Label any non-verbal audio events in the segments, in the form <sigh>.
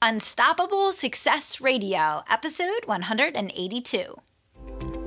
Unstoppable Success Radio, episode 182.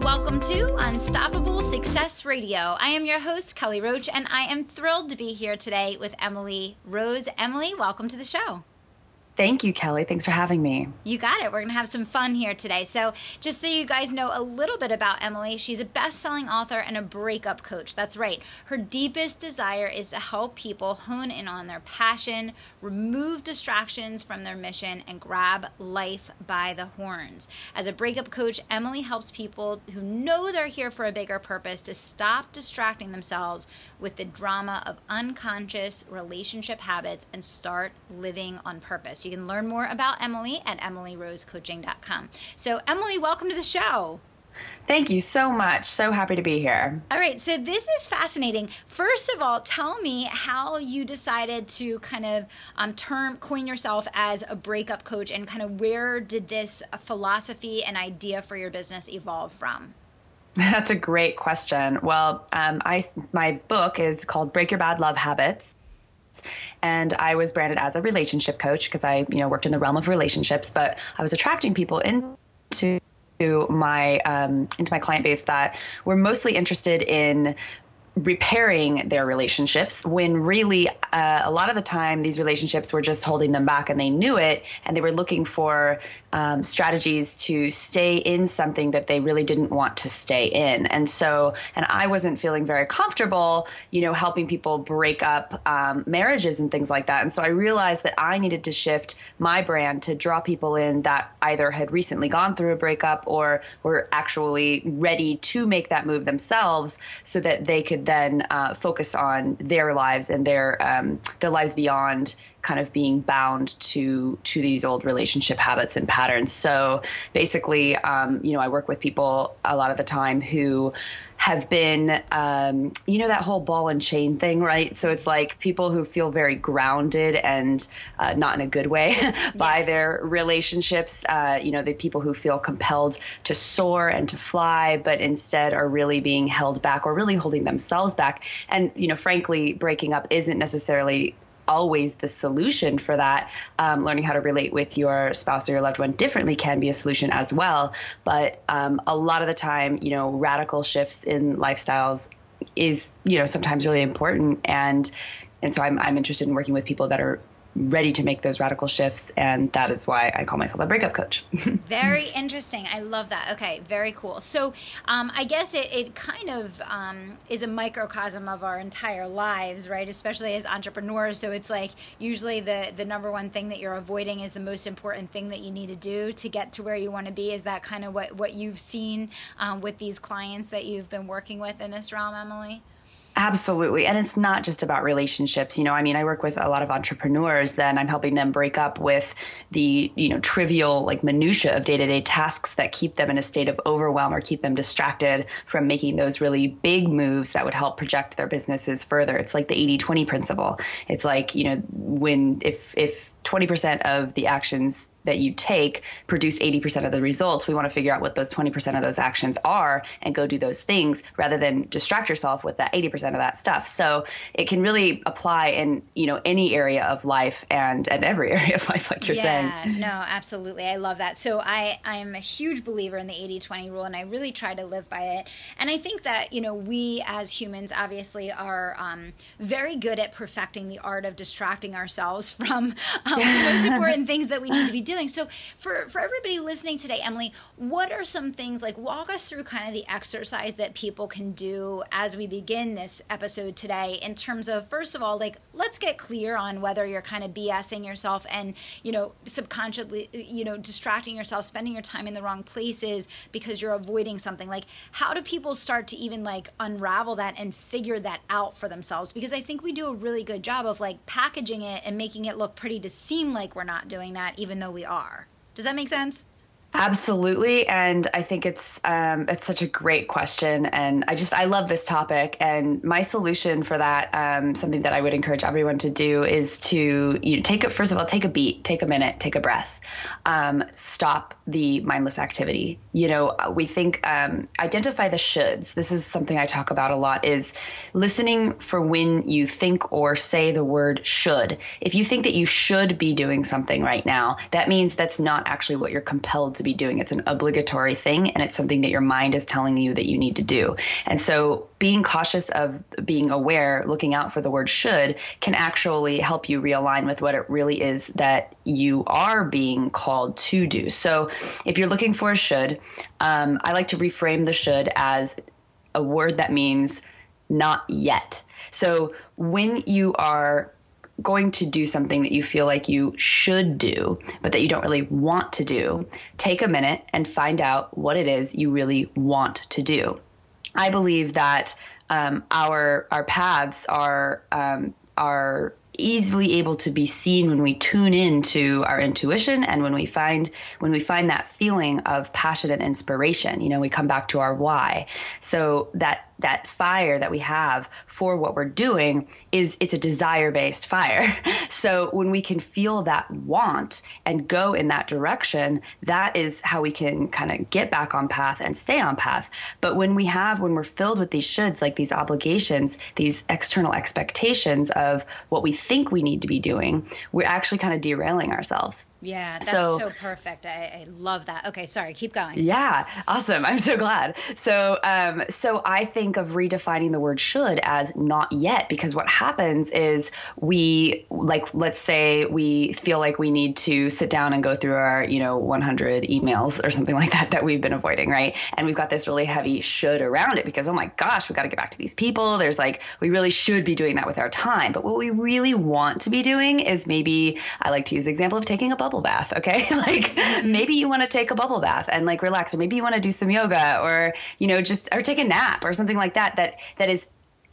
Welcome to Unstoppable Success Radio. I am your host, Kelly Roach, and I am thrilled to be here today with Emily Rose. Emily, welcome to the show. Thank you, Kelly. Thanks for having me. You got it. We're going to have some fun here today. So, just so you guys know a little bit about Emily, she's a best selling author and a breakup coach. That's right. Her deepest desire is to help people hone in on their passion, remove distractions from their mission, and grab life by the horns. As a breakup coach, Emily helps people who know they're here for a bigger purpose to stop distracting themselves with the drama of unconscious relationship habits and start living on purpose. You can learn more about Emily at emilyrosecoaching.com. So, Emily, welcome to the show. Thank you so much. So happy to be here. All right, so this is fascinating. First of all, tell me how you decided to kind of um, term coin yourself as a breakup coach, and kind of where did this philosophy and idea for your business evolve from? <laughs> That's a great question. Well, um, I my book is called Break Your Bad Love Habits and I was branded as a relationship coach because I, you know, worked in the realm of relationships, but I was attracting people into my um, into my client base that were mostly interested in repairing their relationships when really uh, a lot of the time these relationships were just holding them back and they knew it and they were looking for um, strategies to stay in something that they really didn't want to stay in. And so and i wasn't feeling very comfortable you know helping people break up um, marriages and things like that. And so i realized that i needed to shift my brand to draw people in that either had recently gone through a breakup or were actually ready to make that move themselves so that they could then uh, focus on their lives and their um, their lives beyond kind of being bound to to these old relationship habits and patterns. So basically, um, you know, I work with people a lot of the time who have been, um, you know, that whole ball and chain thing, right? So it's like people who feel very grounded and uh, not in a good way <laughs> by yes. their relationships. Uh, you know, the people who feel compelled to soar and to fly, but instead are really being held back or really holding themselves back. And, you know, frankly, breaking up isn't necessarily always the solution for that. Um, learning how to relate with your spouse or your loved one differently can be a solution as well. But um, a lot of the time, you know, radical shifts in lifestyles is, you know, sometimes really important. And and so I'm, I'm interested in working with people that are ready to make those radical shifts and that is why i call myself a breakup coach. <laughs> Very interesting. I love that. Okay very cool. So um, i guess it, it kind of um, is a microcosm of our entire lives right? Especially as entrepreneurs. So it's like usually the the number one thing that you're avoiding is the most important thing that you need to do to get to where you want to be. Is that kind of what what you've seen um, with these clients that you've been working with in this realm emily Absolutely. And it's not just about relationships. You know, I mean, I work with a lot of entrepreneurs, then I'm helping them break up with the, you know, trivial like minutia of day-to-day tasks that keep them in a state of overwhelm or keep them distracted from making those really big moves that would help project their businesses further. It's like the 80-20 principle. It's like, you know, when if if 20% of the actions that you take produce 80% of the results. We want to figure out what those 20% of those actions are and go do those things rather than distract yourself with that 80% of that stuff. So it can really apply in, you know, any area of life and and every <laughs> area of life like you're saying. yeah, saying. no, absolutely. I love that. So I I'm a huge believer in the 80/20 rule and I really try to live by it. And I think that, you know, we as humans obviously are um, very good at perfecting the art of distracting ourselves <laughs> from um, the most <laughs> important things that we need to be doing. So for for everybody listening today, Emily, what are some things like walk us through kind of the exercise that people can do as we begin this episode today in terms of first of all, like let's get clear on whether you're kind of BSing yourself and, you know, subconsciously, you know, distracting yourself, spending your time in the wrong places because you're avoiding something. Like how do people start to even like unravel that and figure that out for themselves? Because I think we do a really good job of like packaging it and making it look pretty to seem like we're not doing that even though we we are. Does that make sense? Absolutely, and I think it's um, it's such a great question, and I just I love this topic. And my solution for that, um, something that I would encourage everyone to do, is to you know, take it first of all, take a beat, take a minute, take a breath, um, stop the mindless activity. You know, we think um, identify the shoulds. This is something I talk about a lot. Is listening for when you think or say the word should. If you think that you should be doing something right now, that means that's not actually what you're compelled to be doing. It's an obligatory thing and it's something that your mind is telling you that you need to do. And so being cautious of being aware, looking out for the word should can actually help you realign with what it really is that you are being called to do. So if you're looking for a should, um, I like to reframe the should as a word that means not yet. So when you are going to do something that you feel like you should do, but that you don't really want to do, take a minute and find out what it is you really want to do. I believe that um, our our paths are um, are easily able to be seen when we tune in to our intuition and when we find when we find that feeling of passion and inspiration. You know we come back to our why. So that that fire that we have for what we're doing is it's a desire based fire. <laughs> So when we can feel that want and go in that direction, that is how we can kind of get back on path and stay on path. But when we have when we're filled with these shoulds like these obligations, these external expectations of what we think we need to be doing, we're actually kind of derailing ourselves. Yeah, that's so, so perfect. I, I, love that. Okay, sorry, keep going. Yeah, awesome. I'm so glad. So, um, so I think of redefining the word should as not yet because what happens is we like let's say we feel like we need to sit down and go through our you know 100 emails or something like that that we've been avoiding, right? And we've got this really heavy should around it because oh my gosh, we got to get back to these people. There's like we really should be doing that with our time, but what we really want to be doing is maybe I like to use the example of taking a bubble bubble bath, okay? <laughs> like mm-hmm. maybe you want to take a bubble bath and like relax or maybe you want to do some yoga or you know just or take a nap or something like that that that is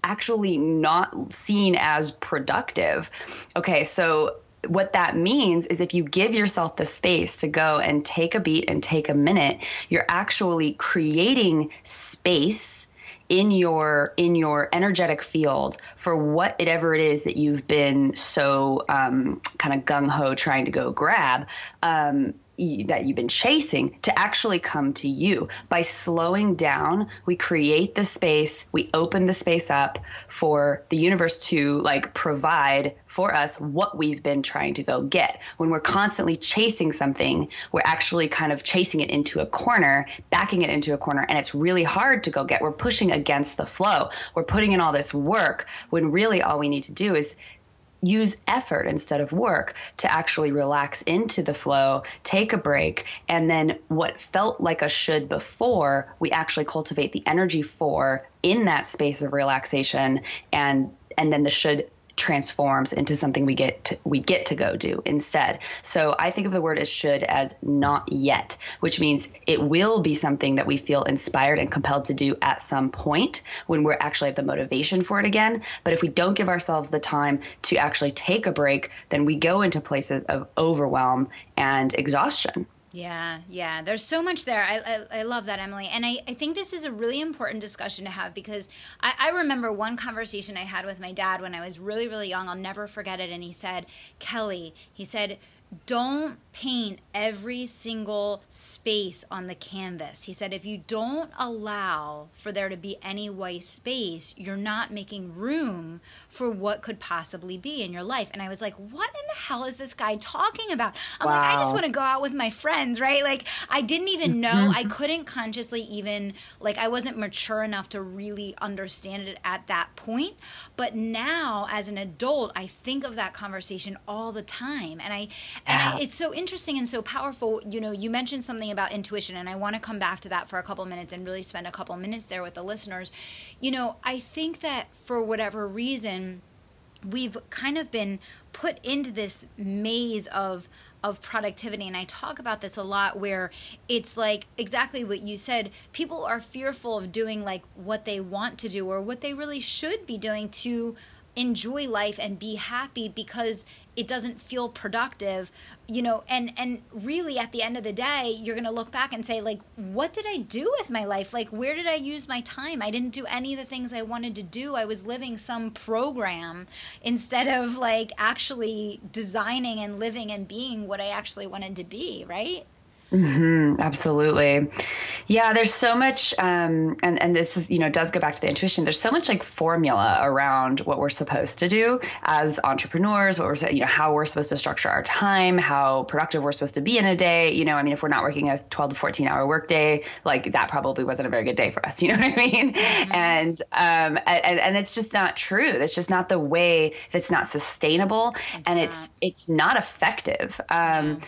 actually not seen as productive. Okay, so what that means is if you give yourself the space to go and take a beat and take a minute, you're actually creating space in your in your energetic field for whatever it is that you've been so um, kind of gung ho trying to go grab. Um, that you've been chasing to actually come to you. By slowing down, we create the space, we open the space up for the universe to like provide for us what we've been trying to go get. When we're constantly chasing something, we're actually kind of chasing it into a corner, backing it into a corner, and it's really hard to go get. We're pushing against the flow. We're putting in all this work when really all we need to do is use effort instead of work to actually relax into the flow, take a break, and then what felt like a should before, we actually cultivate the energy for in that space of relaxation and and then the should transforms into something we get to, we get to go do instead. So I think of the word as should as not yet, which means it will be something that we feel inspired and compelled to do at some point when we're actually have the motivation for it again. But if we don't give ourselves the time to actually take a break, then we go into places of overwhelm and exhaustion. Yeah, yeah. There's so much there. I, I, I, love that, Emily. And I, I think this is a really important discussion to have because I, I remember one conversation I had with my dad when I was really, really young. I'll never forget it. And he said, Kelly, he said, don't paint every single space on the canvas. He said, if you don't allow for there to be any white space, you're not making room for what could possibly be in your life. And I was like, what in the hell is this guy talking about? I'm wow. like, I just want to go out with my friends, right? Like, I didn't even mm-hmm. know, I mm-hmm. couldn't consciously even, like, I wasn't mature enough to really understand it at that point. But now, as an adult, I think of that conversation all the time. And I, and I, it's so interesting and so powerful. You know, you mentioned something about intuition, and I want to come back to that for a couple minutes and really spend a couple minutes there with the listeners. You know, I think that for whatever reason, we've kind of been put into this maze of of productivity and I talk about this a lot where it's like exactly what you said people are fearful of doing like what they want to do or what they really should be doing to enjoy life and be happy because it doesn't feel productive you know and and really at the end of the day you're going to look back and say like what did i do with my life? Like where did i use my time? I didn't do any of the things i wanted to do. I was living some program instead of like actually designing and living and being what i actually wanted to be right Mm-hmm, absolutely. Yeah, there's so much, um, and and this is you know does go back to the intuition. There's so much like formula around what we're supposed to do as entrepreneurs. What we're you know how we're supposed to structure our time, how productive we're supposed to be in a day. You know, I mean, if we're not working a 12 to 14 hour workday, like that probably wasn't a very good day for us. <laughs> You know what I mean? Mm-hmm. And um, and and it's just not true. It's just not the way. That's not sustainable, it's and not. it's it's not effective. Um, yeah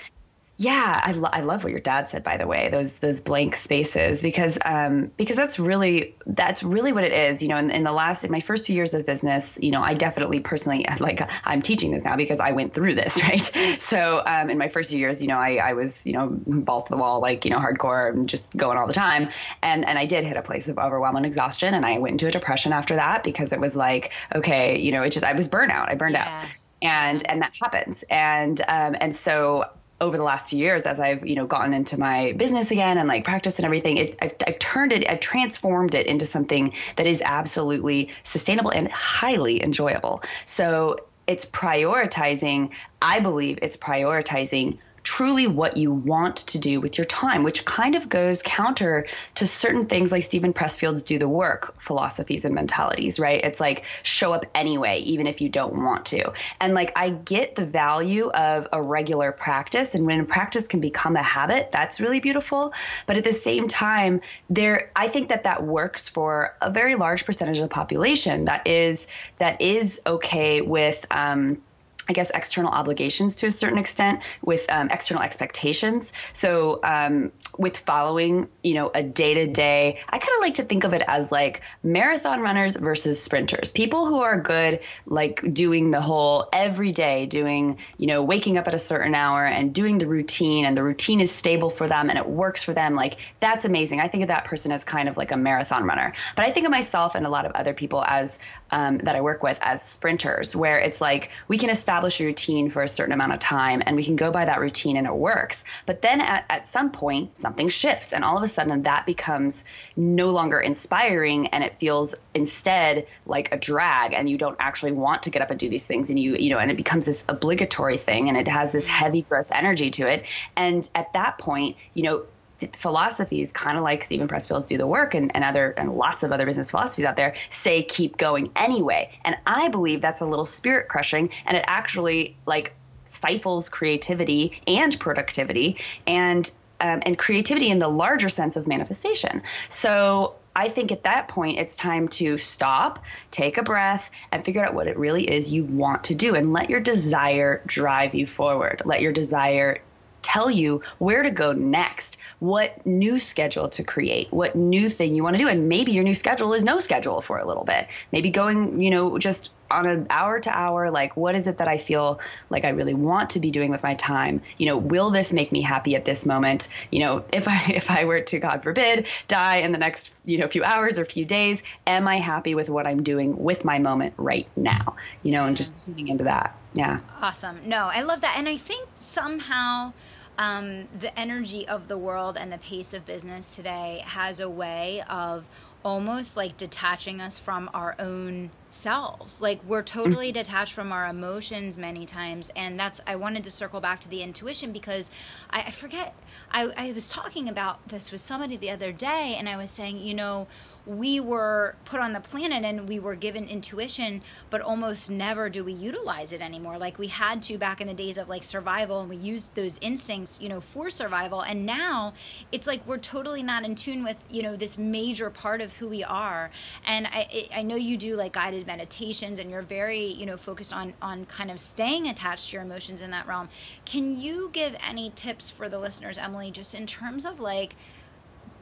yeah, I, lo- I love what your dad said. By the way, those those blank spaces because um, because that's really that's really what it is. You know, in, in the last in my first two years of business, you know, I definitely personally <laughs> like I'm teaching this now because I went through this, <laughs> right? So um, in my first few years, you know, I, I was you know balls to the wall, like you know, hardcore and just going all the time, and and I did hit a place of overwhelm and exhaustion, and I went into a depression after that because it was like, okay, you know, it just I was burnout, I burned yeah. out and and that happens and um, and so over the last few years as I've you know gotten into my business again and like practice and everything it, I've, I've turned it I've transformed it into something that is absolutely sustainable and highly enjoyable. So it's prioritizing I believe it's prioritizing truly what you want to do with your time, which kind of goes counter to certain things like Steven Pressfield's do the work philosophies and mentalities, right? It's like show up anyway, even if you don't want to. And like I get the value of a regular practice. And when a practice can become a habit, that's really beautiful. But at the same time, there I think that that works for a very large percentage of the population that is that is okay with um, I guess, external obligations to a certain extent with um, external expectations. So, um, with following, you know, a day to day, I kind of like to think of it as like marathon runners versus sprinters. People who are good, like doing the whole every day, doing, you know, waking up at a certain hour and doing the routine, and the routine is stable for them and it works for them. Like, that's amazing. I think of that person as kind of like a marathon runner. But I think of myself and a lot of other people as um, that I work with as sprinters, where it's like we can establish establish a routine for a certain amount of time and we can go by that routine and it works. But then at, at some point, something shifts and all of a sudden that becomes no longer inspiring and it feels instead like a drag and you don't actually want to get up and do these things and you, you know, and it becomes this obligatory thing and it has this heavy, gross energy to it. And at that point, you know, philosophies, kind of like Steven Pressfield's Do the Work and, and other and lots of other business philosophies out there, say keep going anyway. And I believe that's a little spirit crushing, and it actually like stifles creativity and productivity and um, and creativity in the larger sense of manifestation. So I think at that point, it's time to stop, take a breath, and figure out what it really is you want to do and let your desire drive you forward. Let your desire tell you where to go next, what new schedule to create, what new thing you want to do. And maybe your new schedule is no schedule for a little bit. Maybe going, you know, just on an hour to hour, like what is it that I feel like I really want to be doing with my time? You know, will this make me happy at this moment? You know, if I <laughs> if I were to, God forbid, die in the next, you know, few hours or few days, am I happy with what I'm doing with my moment right now? You know, and just tuning into that. Yeah. Awesome. No, I love that. And I think somehow um, the energy of the world and the pace of business today has a way of almost like detaching us from our own selves. Like we're totally mm-hmm. detached from our emotions many times. And that's, I wanted to circle back to the intuition because I, I forget, I, I was talking about this with somebody the other day and I was saying, you know, we were put on the planet and we were given intuition, but almost never do we utilize it anymore. Like we had to back in the days of like survival and we used those instincts, you know, for survival. And now it's like we're totally not in tune with, you know, this major part of who we are. And I, I know you do like guided meditations and you're very, you know, focused on, on kind of staying attached to your emotions in that realm. Can you give any tips for the listeners, Emily, just in terms of like,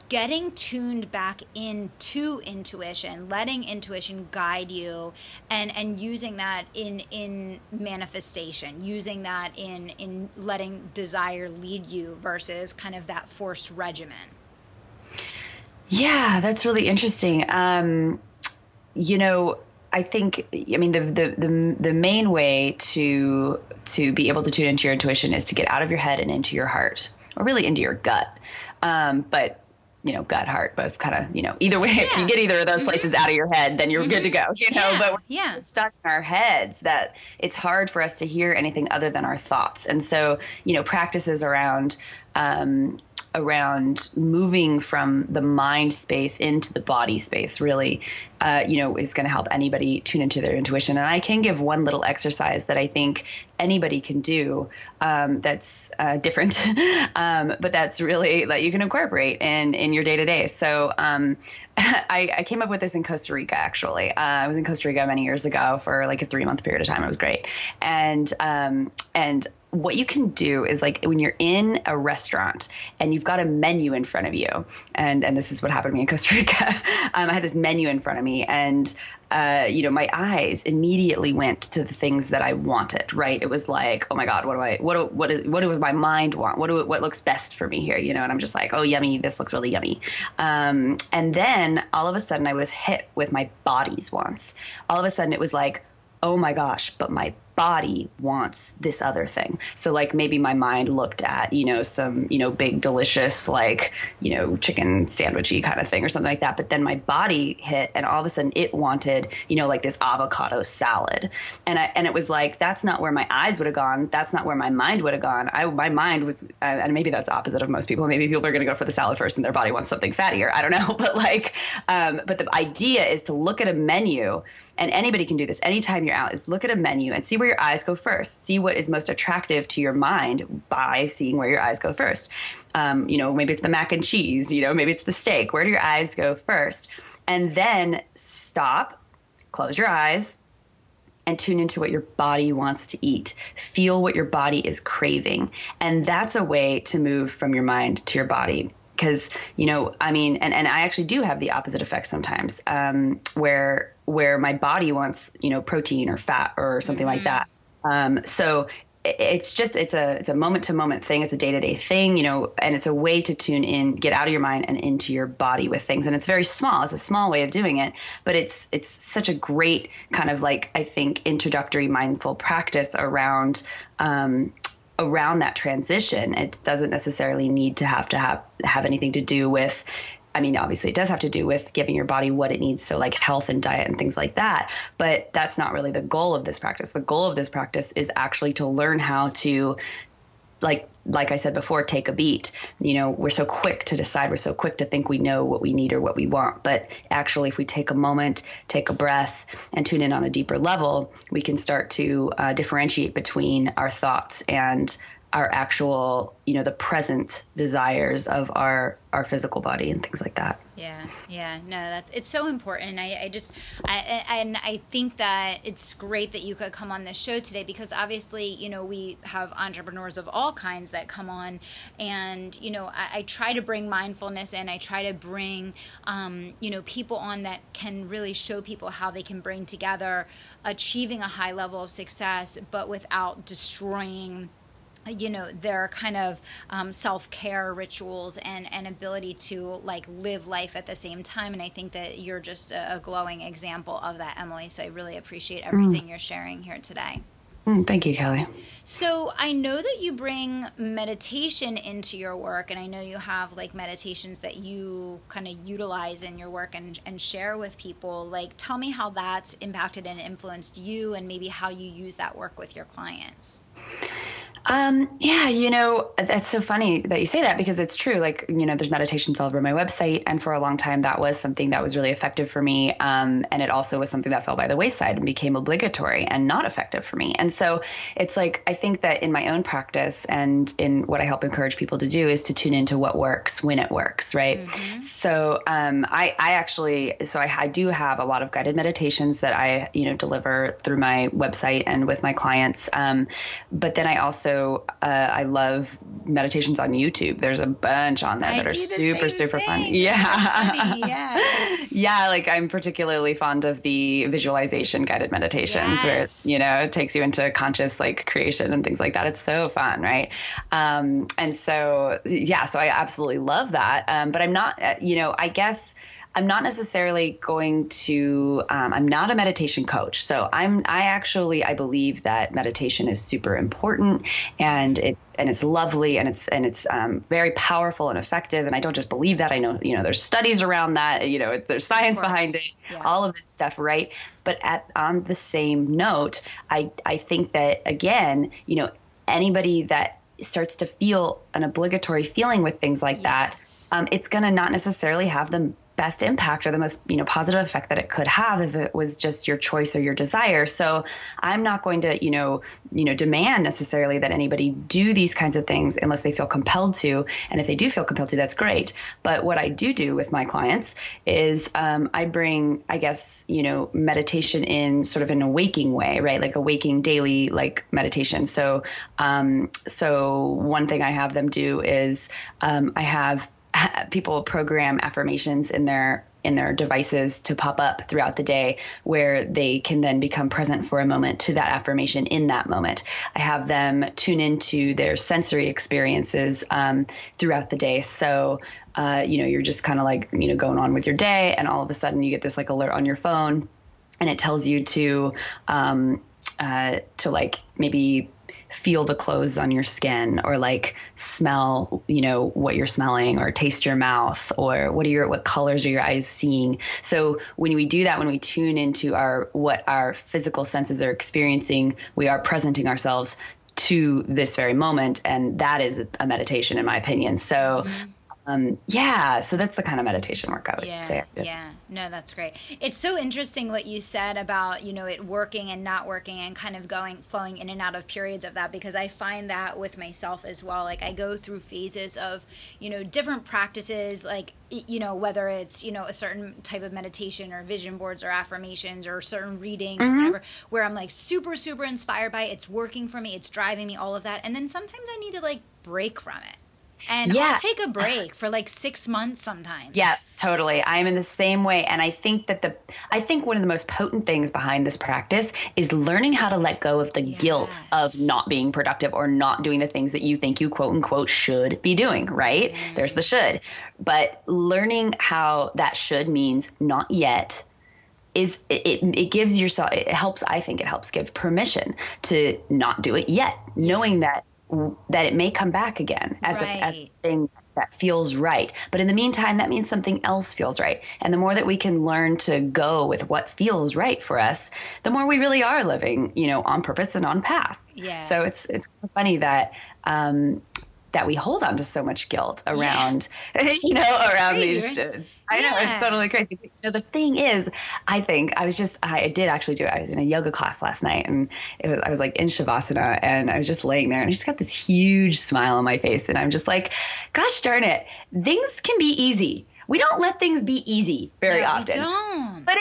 getting tuned back into intuition letting intuition guide you and and using that in in manifestation using that in in letting desire lead you versus kind of that forced regimen yeah that's really interesting um you know I think I mean the, the the the main way to to be able to tune into your intuition is to get out of your head and into your heart, or really into your gut. Um, but you know, gut, heart, both kind of, you know, either way, yeah. <laughs> if you get either of those mm-hmm. places out of your head, then you're mm-hmm. good to mm-hmm. go, you know, yeah. but we're yeah. stuck in our heads that it's hard for us to hear anything other than our thoughts. And so, you know, practices around, um, around moving from the mind space into the body space really uh, you know is going to help anybody tune into their intuition and i can give one little exercise that i think anybody can do um, that's uh, different <laughs> um, but that's really that you can incorporate in in your day-to-day so um, <laughs> I, I, came up with this in Costa Rica, actually. Uh, I was in Costa Rica many years ago for like a three month period of time. It was great. And, um, and what you can do is like when you're in a restaurant and you've got a menu in front of you, and and this is what happened to me in Costa Rica. <laughs> um, I had this menu in front of me, and uh, you know, my eyes immediately went to the things that I wanted. Right? It was like, oh my God, what do I, what do, what is, what does my mind want? What do, what looks best for me here? You know, and I'm just like, oh, yummy, this looks really yummy. Um, and then all of a sudden, I was hit with my body's wants. All of a sudden, it was like, oh my gosh, but my body wants this other thing. So like maybe my mind looked at, you know, some, you know, big delicious like, you know, chicken sandwichy kind of thing or something like that. But then my body hit and all of a sudden it wanted, you know, like this avocado salad. And I and it was like that's not where my eyes would have gone. That's not where my mind would have gone. I my mind was and maybe that's opposite of most people. Maybe people are going to go for the salad first and their body wants something fattier. I don't know, <laughs> but like um but the idea is to look at a menu and anybody can do this anytime you're out is look at a menu and see where your eyes go first. See what is most attractive to your mind by seeing where your eyes go first. Um, you know maybe it's the mac and cheese you know maybe it's the steak. Where do your eyes go first? And then stop close your eyes and tune into what your body wants to eat. Feel what your body is craving. And that's a way to move from your mind to your body because you know i mean and, and i actually do have the opposite effect sometimes um, where where my body wants you know protein or fat or something mm-hmm. like that. Um, so it's just it's a it's a moment to moment thing. It's a day to day thing you know and it's a way to tune in get out of your mind and into your body with things. And it's very small. It's a small way of doing it but it's it's such a great kind of like i think introductory mindful practice around um, around that transition. It doesn't necessarily need to have to have have anything to do with I mean, obviously, it does have to do with giving your body what it needs, so like health and diet and things like that. But that's not really the goal of this practice. The goal of this practice is actually to learn how to like like I said before, take a beat. You know, we're so quick to decide, we're so quick to think we know what we need or what we want. But actually, if we take a moment, take a breath, and tune in on a deeper level, we can start to uh, differentiate between our thoughts and our actual you know the present desires of our our physical body and things like that. Yeah yeah no that's it's so important. I, I just i and i think that it's great that you could come on this show today because obviously you know we have entrepreneurs of all kinds that come on and you know i, I try to bring mindfulness in i try to bring um, you know people on that can really show people how they can bring together achieving a high level of success but without destroying you know their kind of um, self-care rituals and and ability to like live life at the same time. And i think that you're just a, a glowing example of that emily. So i really appreciate everything mm. you're sharing here today. Mm, thank you kelly. So i know that you bring meditation into your work and i know you have like meditations that you kind of utilize in your work and, and share with people. Like tell me how that's impacted and influenced you and maybe how you use that work with your clients um, yeah, you know, that's so funny that you say that because it's true. Like, you know, there's meditations all over my website. And for a long time, that was something that was really effective for me. Um, and it also was something that fell by the wayside and became obligatory and not effective for me. And so it's like, I think that in my own practice and in what I help encourage people to do is to tune into what works when it works, right? Mm-hmm. So um, I, I actually, so I, I do have a lot of guided meditations that I, you know, deliver through my website and with my clients. Um, but then I also, uh, I love meditations on YouTube. There's a bunch on there I that are super, super thing. fun. Yeah. <laughs> yeah. yeah. Like I'm particularly fond of the visualization guided meditations yes. where, it, you know, it takes you into conscious like creation and things like that. It's so fun. Right. Um, and so, yeah, so I absolutely love that. Um, but I'm not, uh, you know, I guess I'm not necessarily going to. Um, I'm not a meditation coach, so I'm. I actually I believe that meditation is super important, and it's and it's lovely, and it's and it's um, very powerful and effective. And I don't just believe that. I know you know there's studies around that. You know there's science behind it. Yeah. All of this stuff, right? But at on the same note, I I think that again, you know, anybody that starts to feel an obligatory feeling with things like yes. that, um, it's going to not necessarily have the best impact or the most you know positive effect that it could have if it was just your choice or your desire. So i'm not going to you know you know demand necessarily that anybody do these kinds of things unless they feel compelled to. And if they do feel compelled to that's great. But what i do do with my clients is um, i bring i guess you know meditation in sort of an awaking way right? Like a waking daily like meditation. So um, so one thing i have them do is um, i have people program affirmations in their in their devices to pop up throughout the day where they can then become present for a moment to that affirmation in that moment. I have them tune into their sensory experiences um, throughout the day. So, uh, you know, you're just kind of like, you know, going on with your day, and all of a sudden you get this like alert on your phone and it tells you to, um, uh, to like maybe feel the clothes on your skin or like smell, you know, what you're smelling or taste your mouth or what are your what colors are your eyes seeing. So when we do that when we tune into our what our physical senses are experiencing, we are presenting ourselves to this very moment and that is a meditation in my opinion. So mm-hmm um, yeah, so that's the kind of meditation work I would yeah, say. Yeah, no, that's great. It's so interesting what you said about you know it working and not working and kind of going flowing in and out of periods of that because I find that with myself as well. Like I go through phases of you know different practices, like you know whether it's you know a certain type of meditation or vision boards or affirmations or certain reading mm-hmm. or whatever, where I'm like super super inspired by it. It's working for me. It's driving me. All of that, and then sometimes I need to like break from it and yeah. I'll take a <laughs> break for like six months sometimes. Yeah, totally. I'm in the same way. And I think that the, I think one of the most potent things behind this practice is learning how to let go of the yes. guilt of not being productive or not doing the things that you think you quote unquote should be doing, right? Mm. There's the should. But learning how that should means not yet is it, it gives yourself it helps i think it helps give permission to not do it yet knowing that that it may come back again as, right. a, as a thing that feels right. But in the meantime, that means something else feels right. And the more that we can learn to go with what feels right for us, the more we really are living, you know, on purpose and on path. Yeah. So it's it's funny that um, that we hold on to so much guilt around, yeah. <laughs> you know, around crazy, these. Right? I know it's totally crazy. You know, the thing is, I think I was just I did actually do it. I was in a yoga class last night, and it was I was like in shavasana, and I was just laying there, and I just got this huge smile on my face, and I'm just like, gosh darn it, things can be easy. We don't let things be easy very no, often. We don't. But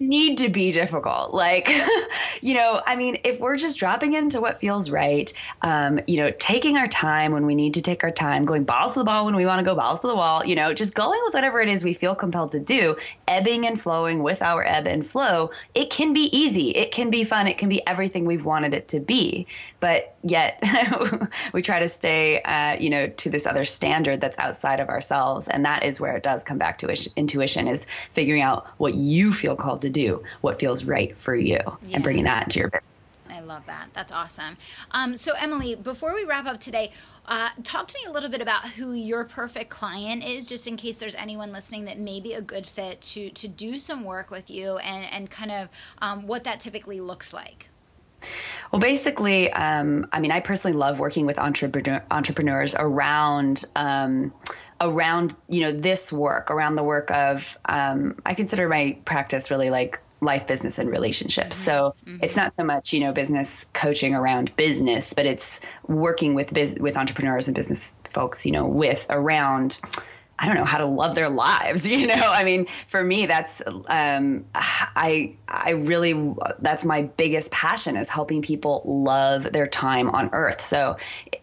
need to be difficult. Like, <laughs> you know, I mean, if we're just dropping into what feels right, um, you know, taking our time when we need to take our time, going balls to the ball when we want to go balls to the wall, you know, just going with whatever it is we feel compelled to do, ebbing and flowing with our ebb and flow, it can be easy. It can be fun. It can be everything we've wanted it to be. But yet <laughs> we try to stay, uh, you know, to this other standard that's outside of ourselves. And that is where it does come back to intuition is figuring out what you feel called to do what feels right for you yeah. and bringing that into your business. I love that. That's awesome. Um, so, Emily, before we wrap up today, uh, talk to me a little bit about who your perfect client is, just in case there's anyone listening that may be a good fit to to do some work with you, and and kind of um, what that typically looks like. Well, basically, um, I mean, I personally love working with entrepreneur, entrepreneurs around. Um, around you know this work around the work of um, i consider my practice really like life business and relationships mm-hmm. so mm-hmm. it's not so much you know business coaching around business but it's working with biz- with entrepreneurs and business folks you know with around I don't know how to love their lives. <laughs> You know, I mean, for me, that's um, I I really that's my biggest passion is helping people love their time on Earth. So,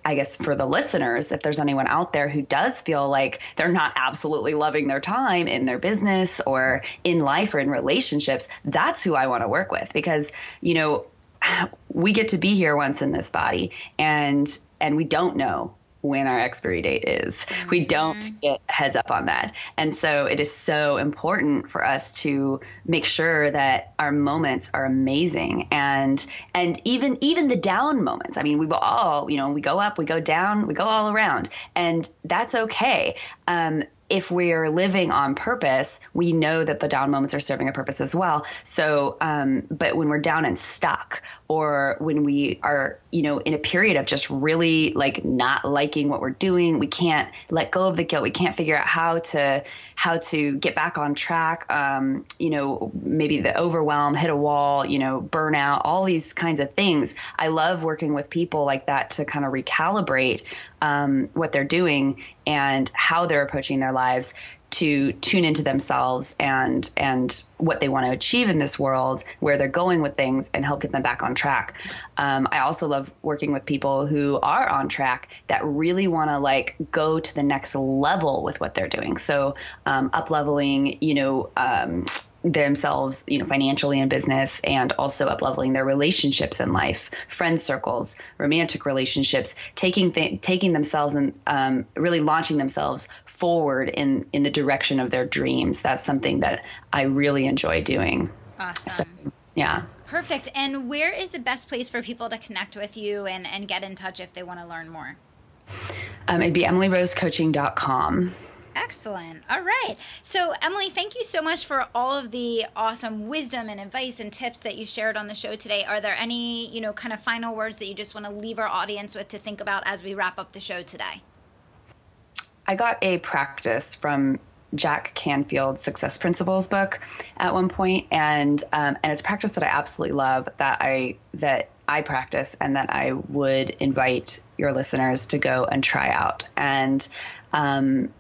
I guess for the listeners, if there's anyone out there who does feel like they're not absolutely loving their time in their business or in life or in relationships, that's who I want to work with because you know <sighs> we get to be here once in this body and and we don't know when our expiry date is. Mm-hmm. We don't get heads up on that. And so it is so important for us to make sure that our moments are amazing and and even even the down moments. I mean, we will all, you know, we go up, we go down, we go all around. And that's okay. Um, if we're living on purpose, we know that the down moments are serving a purpose as well. So, um, but when we're down and stuck, or when we are, you know, in a period of just really like not liking what we're doing, we can't let go of the guilt. We can't figure out how to how to get back on track. Um, you know, maybe the overwhelm, hit a wall, you know, burnout, all these kinds of things. I love working with people like that to kind of recalibrate um, what they're doing and how they're approaching their lives to tune into themselves and and what they want to achieve in this world, where they're going with things, and help get them back on track. Um, I also love working with people who are on track that really want to like go to the next level with what they're doing. So um, up leveling, you know. Um, themselves, you know, financially in business and also up leveling their relationships in life, friend circles, romantic relationships, taking th- taking themselves and um, really launching themselves forward in in the direction of their dreams. That's something that I really enjoy doing. Awesome. So, yeah. Perfect. And where is the best place for people to connect with you and, and get in touch if they want to learn more? Um, it'd be emilyrosecoaching.com. Excellent. All right. So, Emily, thank you so much for all of the awesome wisdom and advice and tips that you shared on the show today. Are there any, you know, kind of final words that you just want to leave our audience with to think about as we wrap up the show today? I got a practice from Jack Canfield's Success Principles book at one point, and um, and it's a practice that I absolutely love that I that I practice and that I would invite your listeners to go and try out. And um,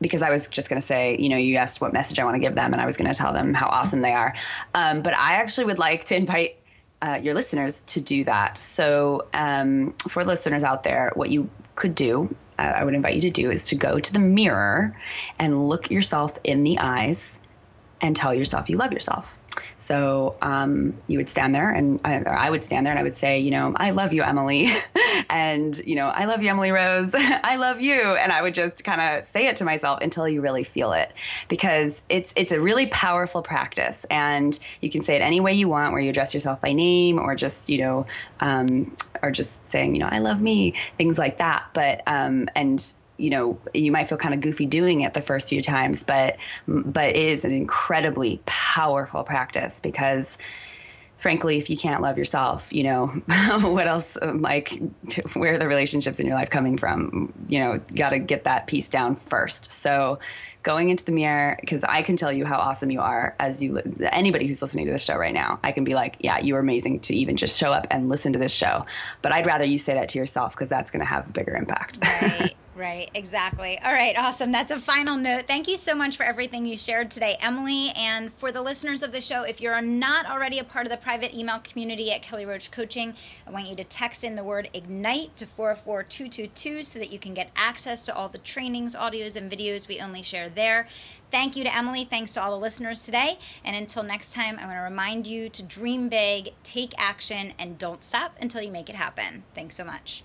because I was just going to say, you know, you asked what message I want to give them, and I was going to tell them how awesome they are. Um, but I actually would like to invite uh, your listeners to do that. So, um, for listeners out there, what you could do, I would invite you to do, is to go to the mirror and look yourself in the eyes and tell yourself you love yourself. So um, you would stand there, and I, I, would stand there, and I would say, you know, I love you, Emily, <laughs> and you know, I love you, Emily Rose, <laughs> I love you, and I would just kind of say it to myself until you really feel it, because it's it's a really powerful practice, and you can say it any way you want, where you address yourself by name, or just you know, um, or just saying, you know, I love me, things like that. But um, and you know you might feel kind of goofy doing it the first few times but but it is an incredibly powerful practice because frankly if you can't love yourself you know <laughs> what else like where are the relationships in your life coming from you know you got to get that piece down first so going into the mirror because I can tell you how awesome you are as you anybody who's listening to this show right now. I can be like, yeah, you are amazing to even just show up and listen to this show. But I'd rather you say that to yourself because that's going to have a bigger impact. Right. <laughs> Right, exactly. All right, awesome. That's a final note. Thank you so much for everything you shared today, Emily. And for the listeners of the show, if you're not already a part of the private email community at Kelly Roach Coaching, I want you to text in the word IGNITE to 44222 so that you can get access to all the trainings, audios, and videos we only share there. Thank you to Emily. Thanks to all the listeners today. And until next time, I want to remind you to dream big, take action, and don't stop until you make it happen. Thanks so much.